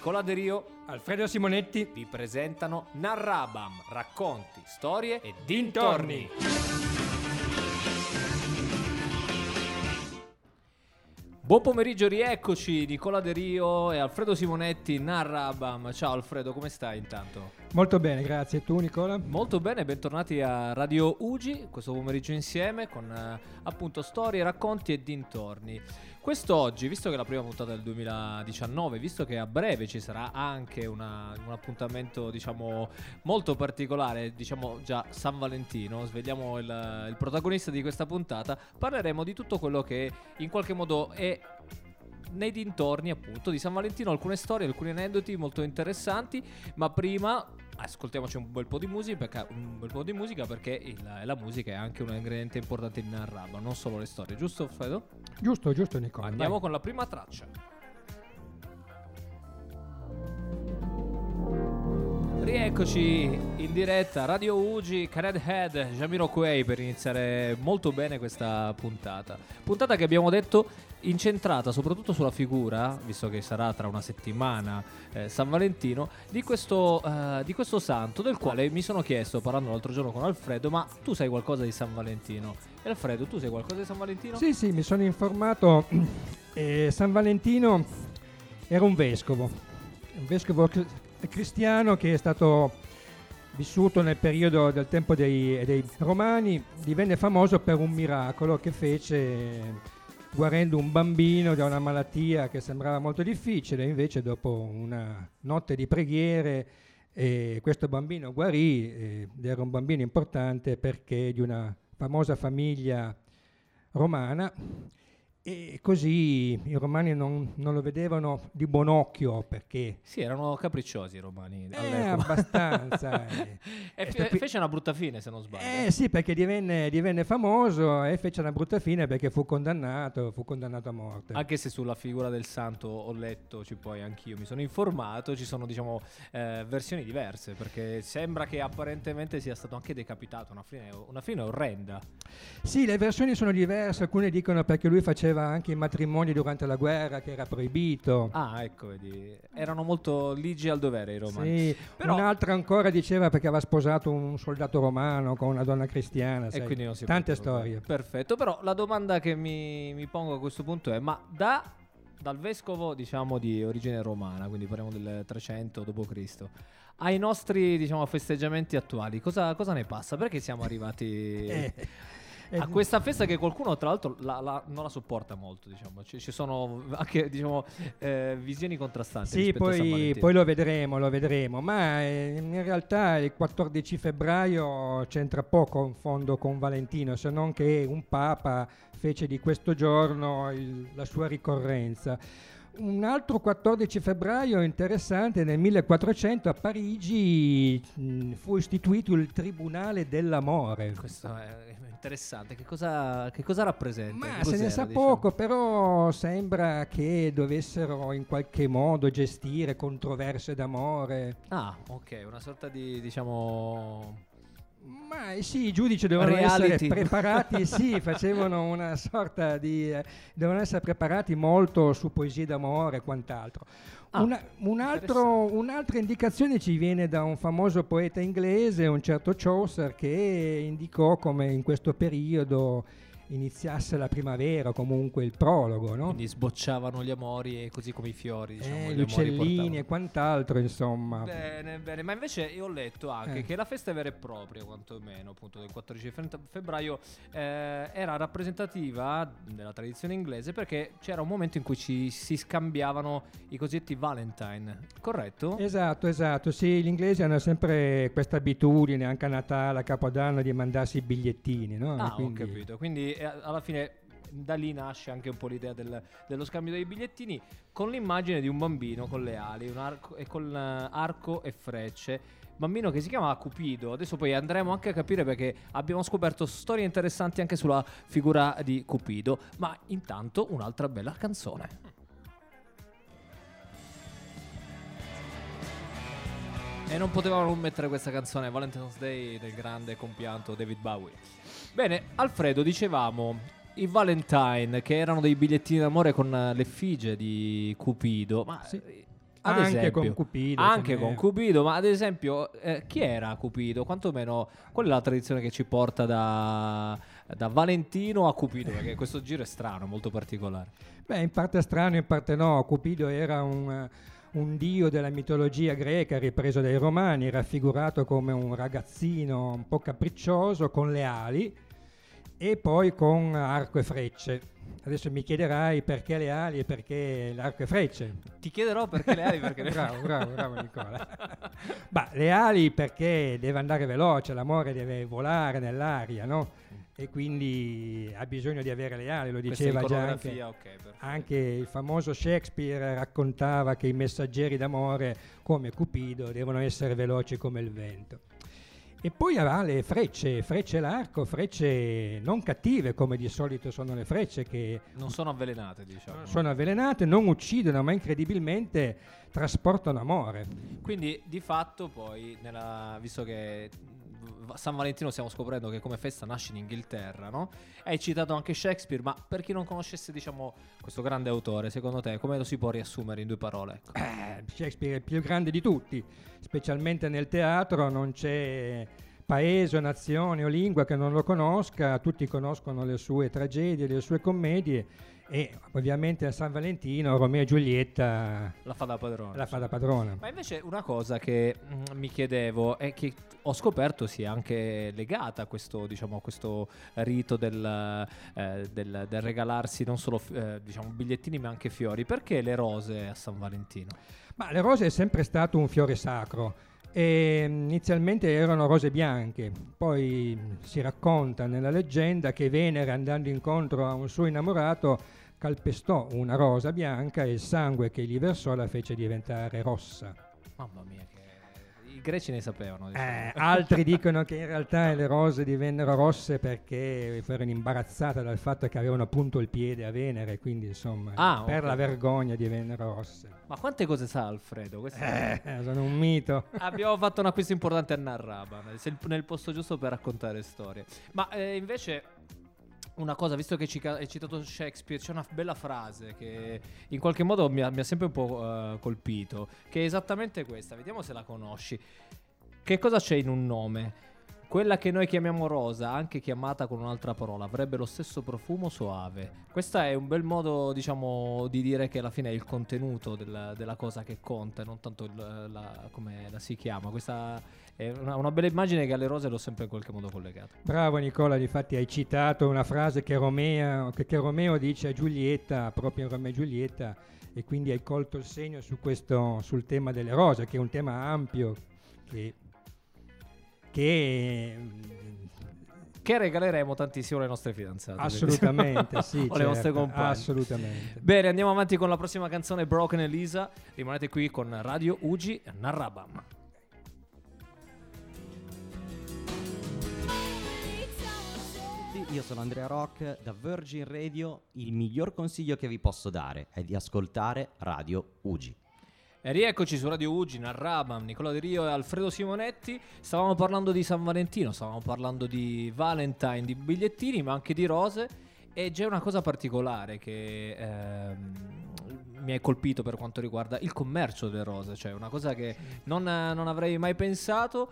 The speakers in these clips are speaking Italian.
Nicola De Rio Alfredo Simonetti vi presentano Narrabam, racconti, storie e dintorni. Buon pomeriggio, rieccoci Nicola De Rio e Alfredo Simonetti, Narrabam. Ciao Alfredo, come stai intanto? Molto bene, grazie. Tu Nicola? Molto bene, bentornati a Radio Ugi, questo pomeriggio insieme con eh, appunto storie, racconti e dintorni. Quest'oggi, visto che è la prima puntata del 2019, visto che a breve ci sarà anche una- un appuntamento, diciamo, molto particolare, diciamo già San Valentino, svegliamo il, il protagonista di questa puntata, parleremo di tutto quello che in qualche modo è nei dintorni appunto di San Valentino alcune storie, alcuni aneddoti molto interessanti, ma prima ascoltiamoci un bel po' di musica perché, un bel po' di musica perché il- la musica è anche un ingrediente importante in Narraba, non solo le storie, giusto Alfredo? Giusto, giusto Nicola. Andiamo vai. con la prima traccia. Rieccoci in diretta Radio Ugi, Cared Head, Jamiroquai per iniziare molto bene questa puntata. Puntata che abbiamo detto incentrata soprattutto sulla figura, visto che sarà tra una settimana eh, San Valentino, di questo, eh, di questo santo del quale mi sono chiesto parlando l'altro giorno con Alfredo, ma tu sai qualcosa di San Valentino? E Alfredo, tu sai qualcosa di San Valentino? Sì, sì, mi sono informato. Eh, San Valentino era un vescovo, un vescovo cristiano che è stato vissuto nel periodo del tempo dei, dei Romani, divenne famoso per un miracolo che fece guarendo un bambino da una malattia che sembrava molto difficile, invece dopo una notte di preghiere eh, questo bambino guarì eh, ed era un bambino importante perché di una famosa famiglia romana e così i romani non, non lo vedevano di buon occhio perché Sì, erano capricciosi i romani. eh, all'epoca. abbastanza. eh. e fe- sta- fece una brutta fine, se non sbaglio. Eh sì, perché divenne, divenne famoso e fece una brutta fine perché fu condannato, fu condannato a morte. Anche se sulla figura del santo ho letto, ci poi anch'io mi sono informato, ci sono diciamo eh, versioni diverse, perché sembra che apparentemente sia stato anche decapitato, una fine, una fine orrenda. Sì, le versioni sono diverse, alcune dicono perché lui faceva anche i matrimoni durante la guerra che era proibito. Ah, ecco, vedi, erano molto ligi al dovere i romani. Sì, Però- un'altra ancora diceva perché aveva sposato un soldato romano con una donna cristiana. E sai. quindi non si Tante storie. Perfetto, però la domanda che mi, mi pongo a questo punto è: ma da, dal vescovo, diciamo, di origine romana, quindi parliamo del 300 d.C., ai nostri, diciamo, festeggiamenti attuali, cosa, cosa ne passa? Perché siamo arrivati Eh, a questa festa che qualcuno, tra l'altro, la- la- non la sopporta molto, diciamo. Ci, ci sono anche, diciamo, eh, visioni contrastanti. Sì, poi, poi lo vedremo, lo vedremo, ma eh, in realtà il 14 febbraio c'entra poco in fondo con Valentino, se non che un papa fece di questo giorno il- la sua ricorrenza. Un altro 14 febbraio interessante, nel 1400 a Parigi mh, fu istituito il Tribunale dell'Amore. Questo è interessante. Che cosa, che cosa rappresenta? Ma se ne sa diciamo? poco, però sembra che dovessero in qualche modo gestire controversie d'amore. Ah, ok, una sorta di, diciamo... Ma eh, sì, i giudici dovevano Reality. essere preparati, sì, facevano una sorta di... eh, dovevano essere preparati molto su poesie d'amore e quant'altro. Ah, Una- un altro- un'altra indicazione ci viene da un famoso poeta inglese, un certo Chaucer, che indicò come in questo periodo iniziasse la primavera, comunque il prologo, no? Quindi sbocciavano gli amori e così come i fiori, diciamo, Eh, gli uccellini e quant'altro, insomma. Bene, bene, ma invece io ho letto anche Eh. che la festa vera e propria, quantomeno appunto del 14 fe- febbraio, eh, era rappresentativa della tradizione inglese perché c'era un momento in cui ci si scambiavano i cosiddetti Valentine, corretto? Esatto, esatto. Sì, gli inglesi hanno sempre questa abitudine, anche a Natale, a Capodanno, di mandarsi i bigliettini, no? Ah, Quindi- ho capito. Quindi eh, alla fine da lì nasce anche un po' l'idea del- dello scambio dei bigliettini con l'immagine di un bambino con le ali arco, e con eh, arco e frecce. Bambino che si chiama Cupido. Adesso poi andremo anche a capire perché abbiamo scoperto storie interessanti anche sulla figura di Cupido. Ma intanto un'altra bella canzone. E non potevamo non mettere questa canzone Valentine's Day del grande compianto David Bowie. Bene, Alfredo, dicevamo i Valentine che erano dei bigliettini d'amore con eh, l'effigie di Cupido, ma Sì. eh, anche esempio, con Cupido. Anche con Cupido, ma ad esempio, eh, chi era Cupido? Quantomeno, qual è la tradizione che ci porta da, da Valentino a Cupido? Perché questo giro è strano, molto particolare. Beh, in parte strano, in parte no. Cupido era un, un dio della mitologia greca ripreso dai romani, raffigurato come un ragazzino un po' capriccioso con le ali e poi con arco e frecce. Adesso mi chiederai perché le ali e perché l'arco e frecce. Ti chiederò perché le ali, perché le bravo, bravo, bravo Nicola. Bah, le ali perché deve andare veloce, l'amore deve volare nell'aria, no? E quindi ha bisogno di avere le ali, lo diceva già anche, ok, perfetto. anche il famoso Shakespeare raccontava che i messaggeri d'amore come Cupido devono essere veloci come il vento. E poi avrà le frecce, frecce l'arco, frecce non cattive come di solito sono le frecce che Non sono avvelenate, diciamo. sono avvelenate, non uccidono ma incredibilmente trasportano amore. Quindi di fatto poi, nella- visto che San Valentino stiamo scoprendo che come festa nasce in Inghilterra, no? Hai citato anche Shakespeare, ma per chi non conoscesse, diciamo, questo grande autore, secondo te come lo si può riassumere in due parole? Ecco. Eh, Shakespeare è il più grande di tutti, specialmente nel teatro non c'è paese nazione o lingua che non lo conosca, tutti conoscono le sue tragedie, le sue commedie e ovviamente a San Valentino Romeo e Giulietta La fa da padrone. la fa da padrona. Ma invece una cosa che mm, mi chiedevo è che ho scoperto sia anche legata a questo, diciamo, a questo rito del, eh, del- del regalarsi non solo eh, diciamo, bigliettini ma anche fiori. Perché le rose a San Valentino? Ma le rose è sempre stato un fiore sacro. E mm, inizialmente erano rose bianche, poi mm, si racconta nella leggenda che Venere andando incontro a un suo innamorato calpestò una rosa bianca e il sangue che gli versò la fece diventare rossa. Mamma mia, che... i greci ne sapevano. diciamo. Eh, altri dicono che in realtà le rose divennero rosse perché furono imbarazzate dal fatto che avevano appunto il piede a Venere, quindi insomma Ah, per ok. la vergogna divennero rosse. Ma quante cose sa Alfredo? È- Eh, sono un mito. Abbiamo fatto un acquisto importante a Narraba, nel posto giusto per raccontare storie. Ma eh, invece una cosa, visto che hai citato Shakespeare, c'è una bella frase che in qualche modo mi ha, mi ha sempre un po' eh, colpito, che è esattamente questa, vediamo se la conosci. Che cosa c'è in un nome? Quella che noi chiamiamo rosa, anche chiamata con un'altra parola, avrebbe lo stesso profumo soave. Questo è un bel modo, diciamo, di dire che alla fine è il contenuto della, della cosa che conta, non tanto il- la- come la si chiama. Questa è una, una bella immagine che alle rose l'ho sempre in qualche modo collegata. Bravo Nicola, difatti hai citato una frase che Romeo, che, che Romeo dice a Giulietta, proprio in Romeo e Giulietta, e quindi hai colto il segno su questo, sul tema delle rose, che è un tema ampio, che, che Che regaleremo tantissimo alle nostre fidanzate. assolutamente sì, o alle nostre certo, compagne. assolutamente. Bene, andiamo avanti con la prossima canzone Broken Elisa. Rimanete qui con Radio Ugi Narrabam. Io sono Andrea Rock da Virgin Radio. Il miglior consiglio che vi posso dare è di ascoltare Radio Ugi. E rieccoci su Radio Ugi, Narrabam, Nicola De Rio e Alfredo Simonetti. Stavamo parlando di San Valentino, stavamo parlando di Valentine, di bigliettini, ma anche di rose. E c'è una cosa particolare che ehm, mi ha colpito per quanto riguarda il commercio delle rose, cioè una cosa che non, non avrei mai pensato.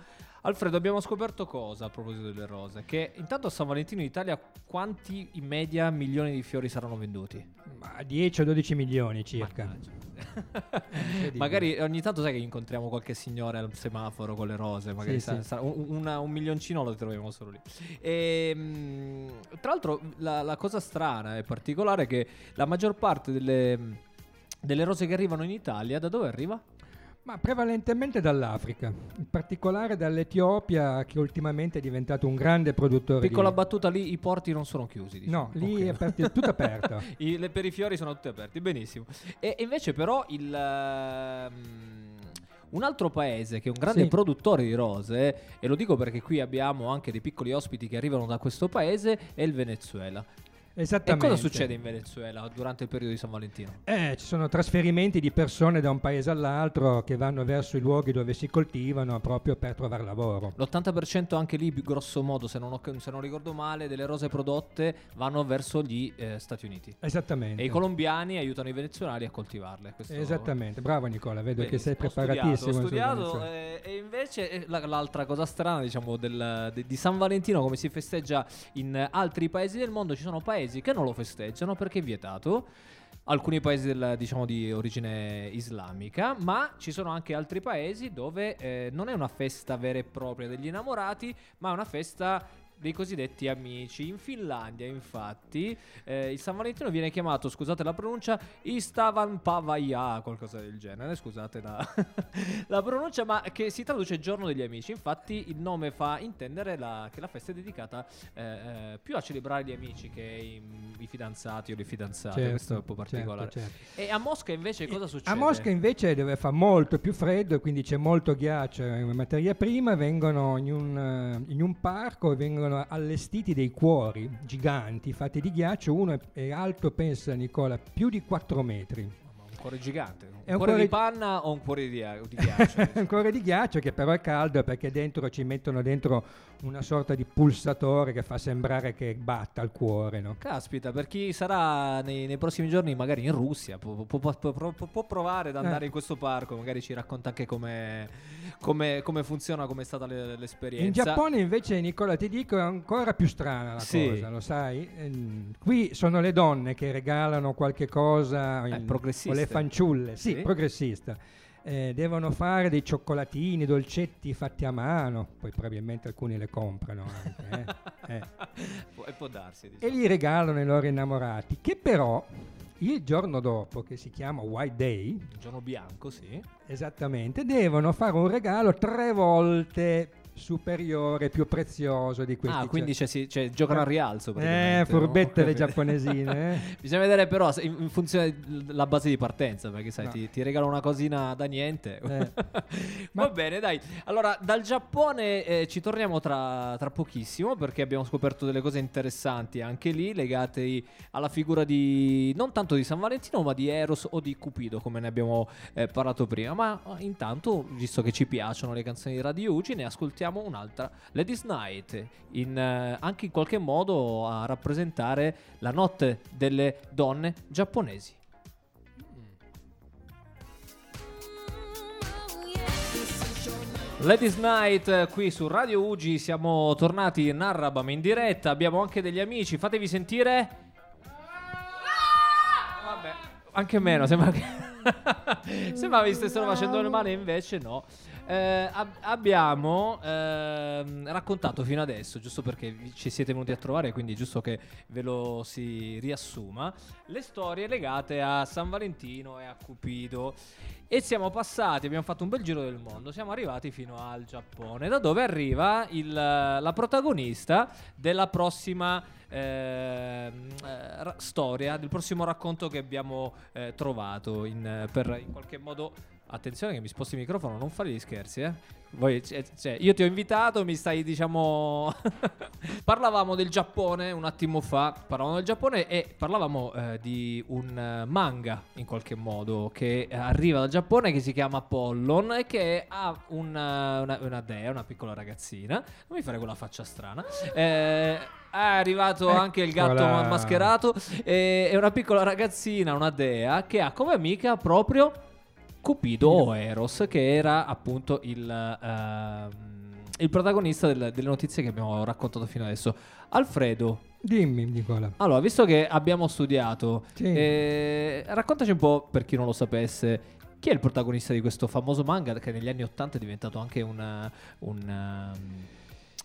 Alfredo, abbiamo scoperto cosa a proposito delle rose? Che intanto a San Valentino in Italia quanti in media milioni di fiori saranno venduti? Ma 10 o 12 milioni circa. Magari ogni tanto sai che incontriamo qualche signore al semaforo con le rose, magari Sì, sa- sì. sa- un, una- un milioncino lo troviamo solo lì. E, mm, tra l'altro la, la cosa strana e particolare è che la maggior parte delle, delle rose che arrivano in Italia, da dove arriva? Ma prevalentemente dall'Africa, in particolare dall'Etiopia che ultimamente è diventato un grande produttore Piccola di... battuta lì, i porti non sono chiusi. No, diciamo. lì Ok. è aperti- è tutto aperto. I, le, per i fiori sono tutti aperti, benissimo. E invece però il... ehm, un altro paese che è un grande Sì. produttore di rose, e lo dico perché qui abbiamo anche dei piccoli ospiti che arrivano da questo paese, è il Venezuela. E Esattamente. cosa succede in Venezuela durante il periodo di San Valentino? Eh, ci sono trasferimenti di persone da un paese all'altro che vanno verso i luoghi dove si coltivano proprio per trovare lavoro. L'80% anche lì, grosso modo, se non, ho- se non ricordo male, delle rose prodotte vanno verso gli eh, Stati Uniti. Esattamente. E i colombiani aiutano i venezuelani a coltivarle. Questo- Esattamente, bravo Nicola, vedo che sei ho preparatissimo. Studiato, ho studiato eh, e invece eh, la- l'altra cosa strana, diciamo, del- de- di San Valentino, come si festeggia in altri paesi del mondo, ci sono paesi che non lo festeggiano perché è vietato. Alcuni paesi del- diciamo di origine islamica, ma ci sono anche altri paesi dove eh, non è una festa vera e propria degli innamorati, ma è una festa dei cosiddetti amici. In Finlandia, infatti, eh, il San Valentino viene chiamato, scusate la pronuncia, Istavan Pavaja, qualcosa del genere, scusate la, la pronuncia, ma che si traduce giorno degli amici. Infatti il nome fa intendere la- che la festa è dedicata eh, eh, più a celebrare gli amici che i, i fidanzati o le fidanzate. Certo, Questo è un po' certo, particolare. certo. E a Mosca invece cosa succede? A Mosca invece dove fa molto più freddo e quindi c'è molto ghiaccio e materia prima, vengono in un, eh, in un parco e vengono allestiti dei cuori giganti fatti di ghiaccio, uno è, è alto, pensa Nicola, più di 4 metri. Un cuore gigante. Un, È un cuore, cuore- di panna o un cuore di, di ghiaccio? un cuore di ghiaccio che però è caldo perché dentro ci mettono dentro una sorta di pulsatore che fa sembrare che batta il cuore, no? Caspita, per chi sarà nei, nei prossimi giorni magari in Russia, può, può- può- può- provare ad andare Eh. in questo parco, magari ci racconta anche come, come- come funziona, come è stata le- l'esperienza. In Giappone invece, Nicola, ti dico, è ancora più strana la Sì. cosa, lo sai? Ehm, qui sono le donne che regalano qualche cosa, Eh, in- o le fanciulle, sì, Sì. progressista. Eh, devono fare dei cioccolatini, dolcetti fatti a mano, poi probabilmente alcuni le comprano anche. eh. Eh. Può- e può darsi. E diciamo. li regalano ai loro innamorati, che però il giorno dopo, che si chiama White Day, Un giorno bianco, sì. Esattamente, devono fare un regalo tre volte superiore, più prezioso di questi. Ah, quindi c'è, si- c'è- giocano a rialzo. Eh, praticamente, no? furbette Ho le giapponesine. eh. Bisogna vedere però in, in funzione della base di partenza, perché sai, No. ti, ti regala una cosina da niente. Eh. Va Ma- bene, dai. Allora, dal Giappone eh, ci torniamo tra, tra pochissimo, perché abbiamo scoperto delle cose interessanti anche lì, legate alla figura di, non tanto di San Valentino, ma di Eros o di Cupido, come ne abbiamo eh, parlato prima. Ma eh, intanto, visto che ci piacciono le canzoni di Radio Ugi, ne ascoltiamo un'altra, Ladies Night, in, eh, anche in qualche modo a rappresentare la notte delle donne giapponesi. Ladies Night eh, qui su Radio Ugi, siamo tornati in Arrabam in diretta, abbiamo anche degli amici, fatevi sentire. Vabbè, anche meno, sembra che sembrava vi stessero facendo il male, invece no. Eh, ab- abbiamo ehm, raccontato fino adesso, giusto perché ci siete venuti a trovare, quindi è giusto che ve lo si riassuma, le storie legate a San Valentino e a Cupido. E siamo passati, abbiamo fatto un bel giro del mondo, siamo arrivati fino al Giappone, da dove arriva il- la protagonista della prossima ehm, eh, ra- storia, del prossimo racconto che abbiamo eh, trovato in, per in qualche modo... Attenzione che mi sposti il microfono, non fare gli scherzi, eh. Voi, cioè, cioè, io ti ho invitato, mi stai, diciamo. parlavamo del Giappone un attimo fa. Parlavamo del Giappone e parlavamo eh, di un eh, manga in qualche modo che eh, arriva dal Giappone che si chiama Pollon e che ha una, una, una dea, una piccola ragazzina. Non mi fare quella faccia strana. Eh, è arrivato anche il gatto Eccola. ma- mascherato. È una piccola ragazzina, una dea, che ha come amica proprio. Cupido o Eros, che era appunto il, ehm, il protagonista del- delle notizie che abbiamo raccontato fino adesso. Alfredo, Dimmi, Nicola. allora, visto che abbiamo studiato, Sì. eh, raccontaci un po', per chi non lo sapesse, chi è il protagonista di questo famoso manga che negli anni Ottanta è diventato anche un, un, um,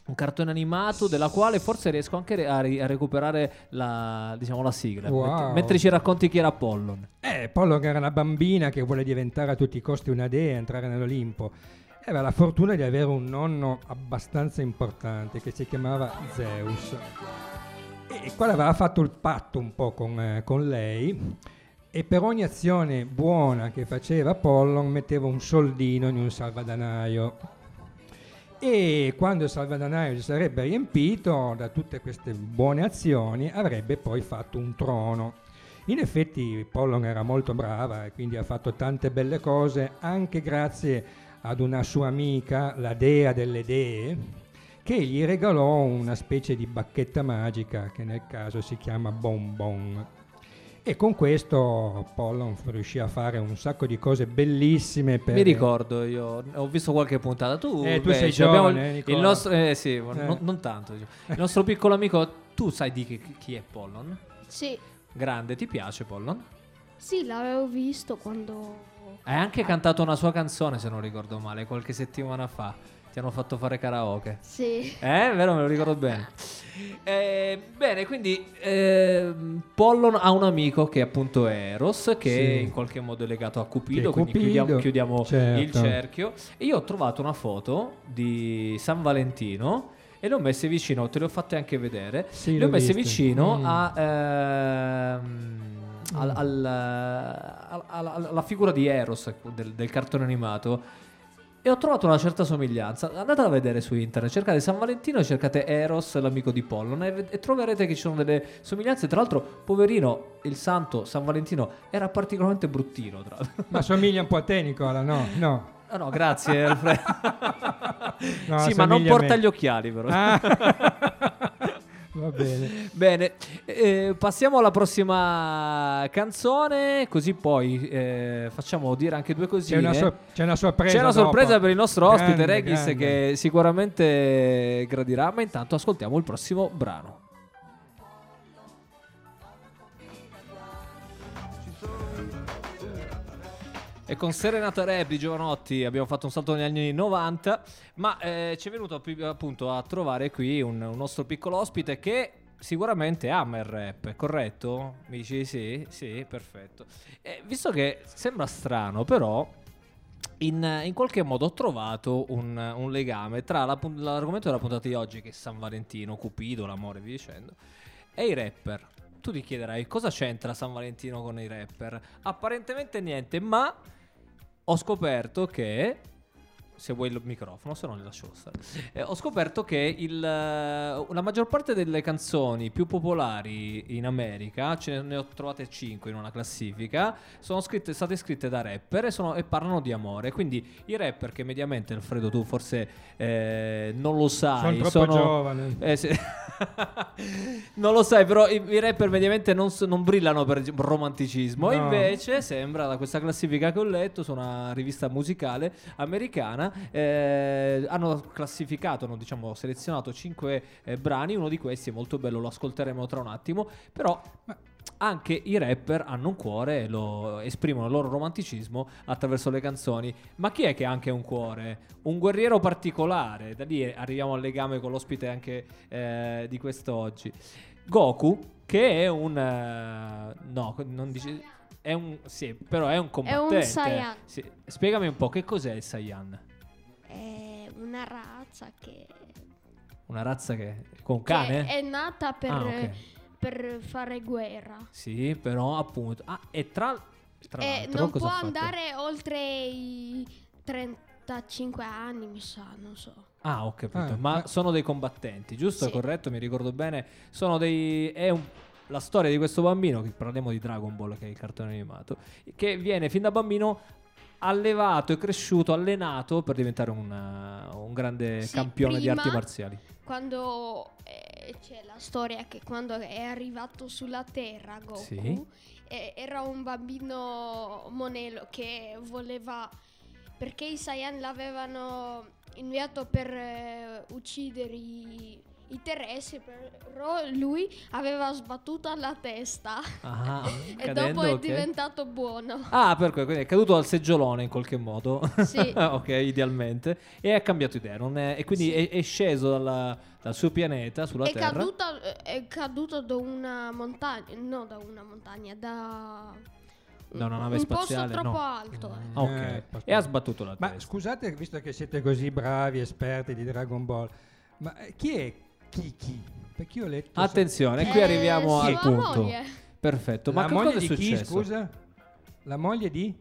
un cartone animato della quale forse riesco anche a, ri- a recuperare la, diciamo, la sigla. Wow. Mentre, mentre ci racconti chi era Pollon. Eh, Pollo che era una bambina che vuole diventare a tutti i costi una dea, entrare nell'Olimpo. E aveva la fortuna di avere un nonno abbastanza importante che si chiamava Zeus. E quale aveva fatto il patto un po' con, eh, con lei e per ogni azione buona che faceva Pollon metteva un soldino in un salvadanaio. E quando il salvadanaio si sarebbe riempito da tutte queste buone azioni avrebbe poi fatto un trono. In effetti Pollon era molto brava e quindi ha fatto tante belle cose anche grazie ad una sua amica, la dea delle dee, che gli regalò una specie di bacchetta magica che nel caso si chiama Bonbon. E con questo Pollon riuscì a fare un sacco di cose bellissime. Per... Mi ricordo, io ho visto qualche puntata. Tu, Eh, tu beh, sei ci abbiamo giovane, il- nostro, eh, sì, non, non tanto. Il nostro piccolo amico, tu sai di chi, chi è Pollon? Sì, Grande, ti piace Pollon? sì, l'avevo visto quando... Hai anche cantato una sua canzone, se non ricordo male, qualche settimana fa. Ti hanno fatto fare karaoke. Sì, Eh, vero, me lo ricordo bene. Eh, bene, quindi ehm, Pollon ha un amico che appunto è Eros, che Sì. in qualche modo è legato a Cupido, è quindi Cupido, chiudiamo, chiudiamo certo. il cerchio. E io ho trovato una foto di San Valentino e le ho messe vicino, te le ho fatte anche vedere. Sì, le ho l'ho messe viste. vicino Mm. a... ehm, al- al- al- al- alla figura di Eros del, del cartone animato e ho trovato una certa somiglianza. Andate a vedere su internet, cercate San Valentino e cercate Eros, l'amico di Pollon, e, e troverete che ci sono delle somiglianze. Tra l'altro, poverino, il santo San Valentino era particolarmente bruttino. Tra. Ma somiglia un po' a te Nicola, no? No. Ah, no, grazie, Alfredo. No, sì, ma non porta gli occhiali, però. Ah. Va bene. Bene, eh, passiamo alla prossima canzone, così poi eh, facciamo dire anche due C'è cosine. una, sor- c'è una sorpresa. C'è una sorpresa dopo. per il nostro ospite Grande, Regis grande. che sicuramente gradirà, ma intanto ascoltiamo il prossimo brano. E con Serenata di Giovanotti abbiamo fatto un salto negli anni 90, ma eh, ci è venuto appunto a trovare qui un, un nostro piccolo ospite che sicuramente ama il rap, corretto? Mi dici di sì? Sì, perfetto. Eh, visto che sembra strano, però in, in qualche modo ho trovato un, un legame tra la l'argomento della puntata di oggi, che è San Valentino, Cupido, l'amore, vi dicendo, e i rapper. Tu ti chiederai cosa c'entra San Valentino con i rapper? Apparentemente niente, ma ho scoperto che. Se vuoi il microfono, se no le lascio stare. Eh, ho scoperto che il, eh, la maggior parte delle canzoni più popolari in America, ce ne ho trovate 5 in una classifica, sono scritte, state scritte da rapper e, sono- e parlano di amore. Quindi i rapper che mediamente, Alfredo, tu forse eh, non lo sai, Sono troppo giovane. eh, sì. non lo sai, però i, i rapper mediamente non, non brillano per romanticismo. No. Invece, sembra da questa classifica che ho letto su una rivista musicale americana, eh, hanno classificato, hanno diciamo selezionato 5 brani. Uno di questi è molto bello, lo ascolteremo tra un attimo. Però. Anche i rapper hanno un cuore e lo esprimono il loro romanticismo attraverso le canzoni. Ma chi è che ha anche un cuore? Un guerriero particolare. Da lì arriviamo al legame con l'ospite anche eh, di quest'oggi. Goku, che è un... eh, no, non dice... È un... Sì, però è un combattente. Saiyan. Sì. Spiegami un po' che cos'è il Saiyan. Una razza che... Una razza che... Con che cane? è nata per, Ah, ok. per fare guerra. Sì, però appunto... Ah, e tra... tra e l'altro, non cosa può andare oltre i 35 anni, mi sa, non so. Ah, ho capito. Ah, ma ma- sono dei combattenti, giusto? Sì. Corretto? Mi ricordo bene. Sono dei. È un- la storia di questo bambino, che parliamo di Dragon Ball, che è il cartone animato, che viene fin da bambino allevato e cresciuto, allenato per diventare un, uh, un grande Sì, campione di arti marziali. Quando eh, c'è la storia che quando è arrivato sulla Terra Goku Sì. eh, era un bambino monello che voleva perché i Saiyan l'avevano inviato per eh, uccidere i, i terrestri, però lui aveva sbattuto alla testa Ah, e cadendo, dopo è ok. diventato buono. Ah, per cui quindi è caduto dal seggiolone in qualche modo. Sì. ok, idealmente. E ha cambiato idea. non è- e quindi Sì. è, è sceso dalla- dal suo pianeta sulla È Terra. caduto, è caduto da una montagna, no da una montagna, da, Da una nave un spaziale, posto troppo no. alto. eh. Ah, ok. Eh, e ha sbattuto la Ma testa. scusate, visto che siete così bravi, esperti di Dragon Ball, ma chi è Kiki? Perché io ho letto... Attenzione, qui Eh, arriviamo al sua punto. moglie. Perfetto. La Ma che moglie cosa è di chi, successo? scusa? La moglie di...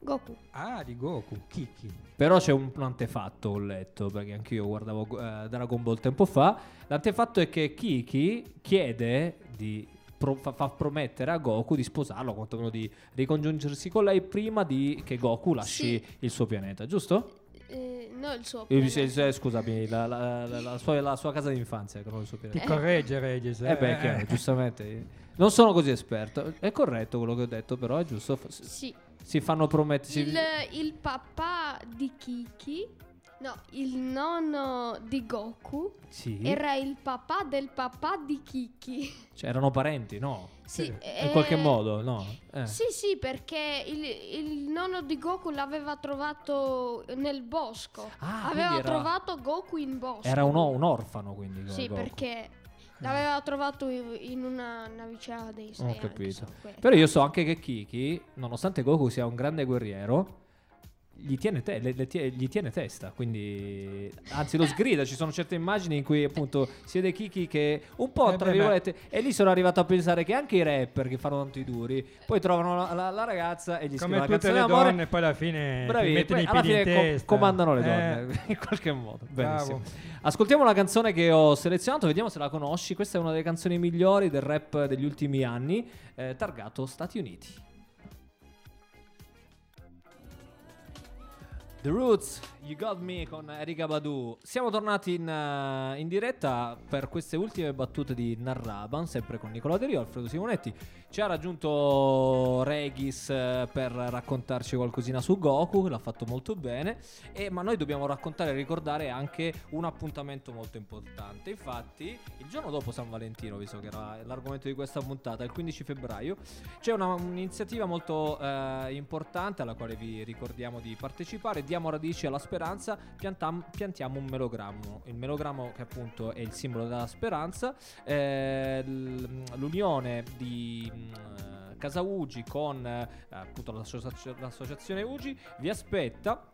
Goku. Ah, di Goku, Kiki. Però c'è un, un antefatto, ho letto, perché anch'io guardavo eh, Dragon Ball tempo fa. L'antefatto è che Kiki chiede di pro- fa, fa promettere a Goku di sposarlo, quantomeno di ricongiungersi con lei prima di che Goku lasci Sì. il suo pianeta, giusto? Eh, no, il suo Eh, pianeta. eh, scusami, la, la- la- la sua, la sua casa d'infanzia, che non il suo Ti corregge Regis. Eh beh, è chiaro, giustamente. Non sono così esperto. È corretto quello che ho detto, però è giusto. Sì. Si fanno promettere. Il, il papà di Kiki, no, il nonno di Goku Sì. era il papà del papà di Kiki. Cioè, erano parenti, no? Sì, In eh, qualche modo, no? Eh. Sì, sì, perché il, il nonno di Goku l'aveva trovato nel bosco. Ah, Aveva era- trovato Goku in bosco. Era un, un orfano, quindi. Sì, Goku. perché l'aveva trovato in in una navicella dei Ho Saiyan. che capito. Però io so anche che Kiki, nonostante Goku sia un grande guerriero, gli tiene, te- le- le tie- gli tiene testa. Quindi, anzi, lo sgrida. Ci sono certe immagini in cui, appunto, si vede Kiki che un po' Eh tra virgolette. E lì sono arrivato a pensare che anche i rapper che fanno tanto i duri, poi trovano la, la- la ragazza e gli scrivono Come tutte le d'amore. donne, poi alla fine Bravi, mettono i alla piedi in testa. comandano le Eh, donne in qualche modo. Benissimo. bravo. Ascoltiamo la canzone che ho selezionato, vediamo se la conosci. Questa è una delle canzoni migliori del rap degli ultimi anni, eh, targato Stati Uniti. The Roots, You Got Me con Erika Badu. Siamo tornati in, eh, in diretta per queste ultime battute di Narraban, sempre con Nicola De Rio, Alfredo Simonetti. Ci ha raggiunto Regis eh, per raccontarci qualcosina su Goku, l'ha fatto molto bene. E- ma noi dobbiamo raccontare e ricordare anche un appuntamento molto importante. Infatti, il giorno dopo San Valentino, visto che era l'argomento di questa puntata, il 15 febbraio, c'è una- un'iniziativa molto eh, importante alla quale vi ricordiamo di partecipare. Diamo radici alla speranza, piantam- piantiamo un melogrammo. Il melogrammo, che appunto è il simbolo della speranza, eh, l'unione di. Mm, eh, Casa Ugi con eh, appunto l'associazio- l'associazione Ugi vi aspetta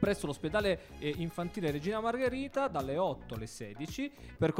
presso l'ospedale eh, infantile Regina Margherita dalle 8 alle 16 per